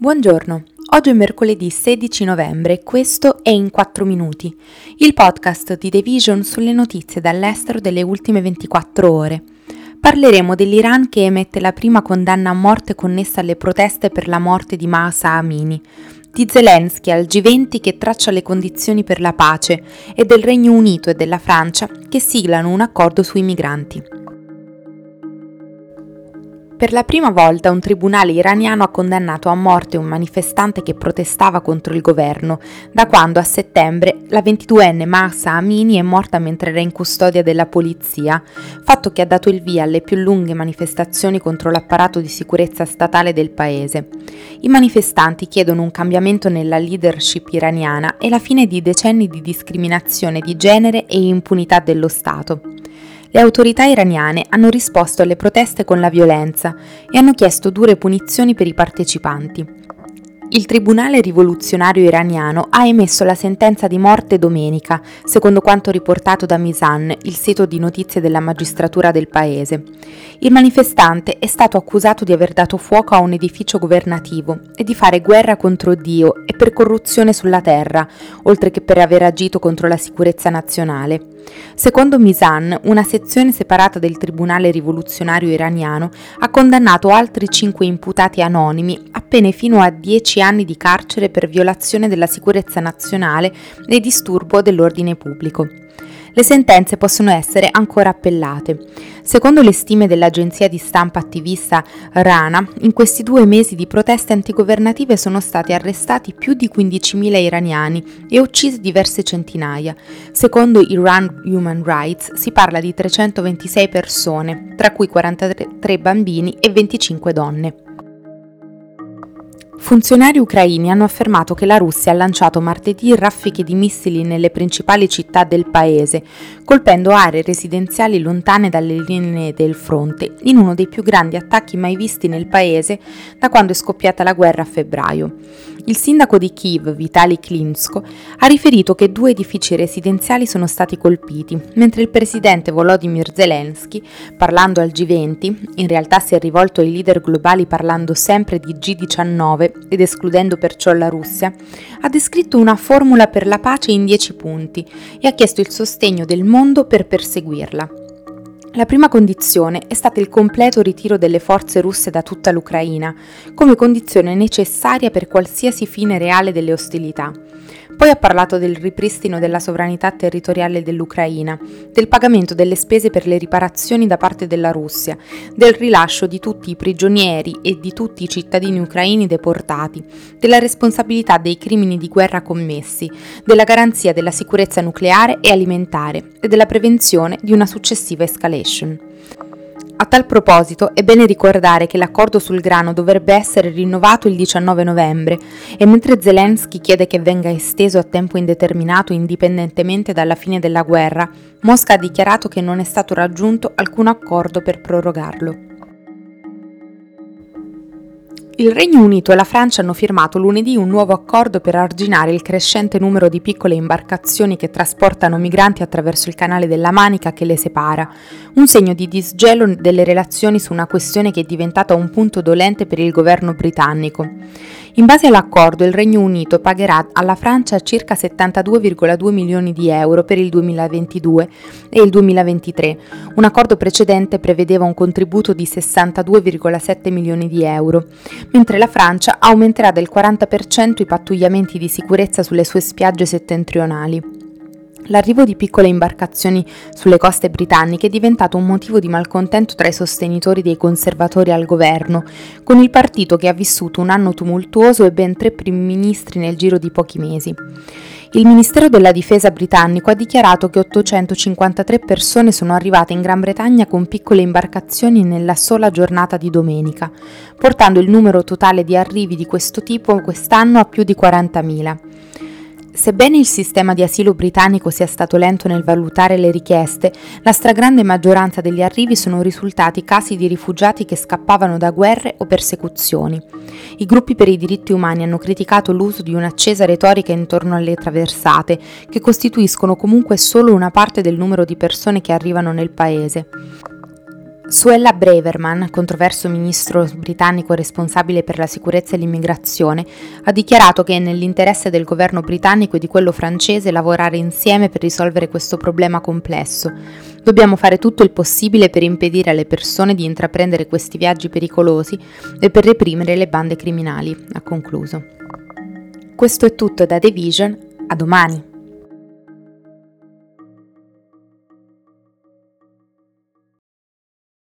Buongiorno, oggi è mercoledì 16 novembre e questo è In 4 Minuti, il podcast di The Vision sulle notizie dall'estero delle ultime 24 ore. Parleremo dell'Iran che emette la prima condanna a morte connessa alle proteste per la morte di Mahsa Amini, di Zelensky al G20 che traccia le condizioni per la pace e del Regno Unito e della Francia che siglano un accordo sui migranti. Per la prima volta un tribunale iraniano ha condannato a morte un manifestante che protestava contro il governo, da quando a settembre la 22enne Mahsa Amini è morta mentre era in custodia della polizia, fatto che ha dato il via alle più lunghe manifestazioni contro l'apparato di sicurezza statale del paese. I manifestanti chiedono un cambiamento nella leadership iraniana e la fine di decenni di discriminazione di genere e impunità dello Stato. Le autorità iraniane hanno risposto alle proteste con la violenza e hanno chiesto dure punizioni per i partecipanti. Il Tribunale rivoluzionario iraniano ha emesso la sentenza di morte domenica, secondo quanto riportato da Misan, il sito di notizie della magistratura del paese. Il manifestante è stato accusato di aver dato fuoco a un edificio governativo e di fare guerra contro Dio e per corruzione sulla terra, oltre che per aver agito contro la sicurezza nazionale. Secondo Misan, una sezione separata del Tribunale rivoluzionario iraniano ha condannato altri cinque imputati anonimi a pene fino a dieci anni di carcere per violazione della sicurezza nazionale e disturbo dell'ordine pubblico. Le sentenze possono essere ancora appellate. Secondo le stime dell'agenzia di stampa attivista Rana, in questi due mesi di proteste antigovernative sono stati arrestati più di 15.000 iraniani e uccisi diverse centinaia. Secondo Iran Human Rights si parla di 326 persone, tra cui 43 bambini e 25 donne. Funzionari ucraini hanno affermato che la Russia ha lanciato martedì raffiche di missili nelle principali città del paese, colpendo aree residenziali lontane dalle linee del fronte, in uno dei più grandi attacchi mai visti nel paese da quando è scoppiata la guerra a febbraio. Il sindaco di Kiev, Vitali Klimsko, ha riferito che due edifici residenziali sono stati colpiti, mentre il presidente Volodymyr Zelensky, parlando al G20, in realtà si è rivolto ai leader globali parlando sempre di G19 ed escludendo perciò la Russia, ha descritto una formula per la pace in dieci punti e ha chiesto il sostegno del mondo per perseguirla. La prima condizione è stata il completo ritiro delle forze russe da tutta l'Ucraina, come condizione necessaria per qualsiasi fine reale delle ostilità. Poi ha parlato del ripristino della sovranità territoriale dell'Ucraina, del pagamento delle spese per le riparazioni da parte della Russia, del rilascio di tutti i prigionieri e di tutti i cittadini ucraini deportati, della responsabilità dei crimini di guerra commessi, della garanzia della sicurezza nucleare e alimentare e della prevenzione di una successiva escalation. A tal proposito è bene ricordare che l'accordo sul grano dovrebbe essere rinnovato il 19 novembre e mentre Zelensky chiede che venga esteso a tempo indeterminato indipendentemente dalla fine della guerra, Mosca ha dichiarato che non è stato raggiunto alcun accordo per prorogarlo. Il Regno Unito e la Francia hanno firmato lunedì un nuovo accordo per arginare il crescente numero di piccole imbarcazioni che trasportano migranti attraverso il canale della Manica che le separa, un segno di disgelo delle relazioni su una questione che è diventata un punto dolente per il governo britannico. In base all'accordo il Regno Unito pagherà alla Francia circa 72,2 milioni di euro per il 2022 e il 2023. Un accordo precedente prevedeva un contributo di 62,7 milioni di euro, mentre la Francia aumenterà del 40% i pattugliamenti di sicurezza sulle sue spiagge settentrionali. L'arrivo di piccole imbarcazioni sulle coste britanniche è diventato un motivo di malcontento tra i sostenitori dei conservatori al governo, con il partito che ha vissuto un anno tumultuoso e ben tre primi ministri nel giro di pochi mesi. Il Ministero della Difesa britannico ha dichiarato che 853 persone sono arrivate in Gran Bretagna con piccole imbarcazioni nella sola giornata di domenica, portando il numero totale di arrivi di questo tipo quest'anno a più di 40.000. Sebbene il sistema di asilo britannico sia stato lento nel valutare le richieste, la stragrande maggioranza degli arrivi sono risultati casi di rifugiati che scappavano da guerre o persecuzioni. I gruppi per i diritti umani hanno criticato l'uso di un'accesa retorica intorno alle traversate, che costituiscono comunque solo una parte del numero di persone che arrivano nel paese. Suella Braverman, controverso ministro britannico responsabile per la sicurezza e l'immigrazione, ha dichiarato che è nell'interesse del governo britannico e di quello francese lavorare insieme per risolvere questo problema complesso. Dobbiamo fare tutto il possibile per impedire alle persone di intraprendere questi viaggi pericolosi e per reprimere le bande criminali, ha concluso. Questo è tutto da The Vision, a domani.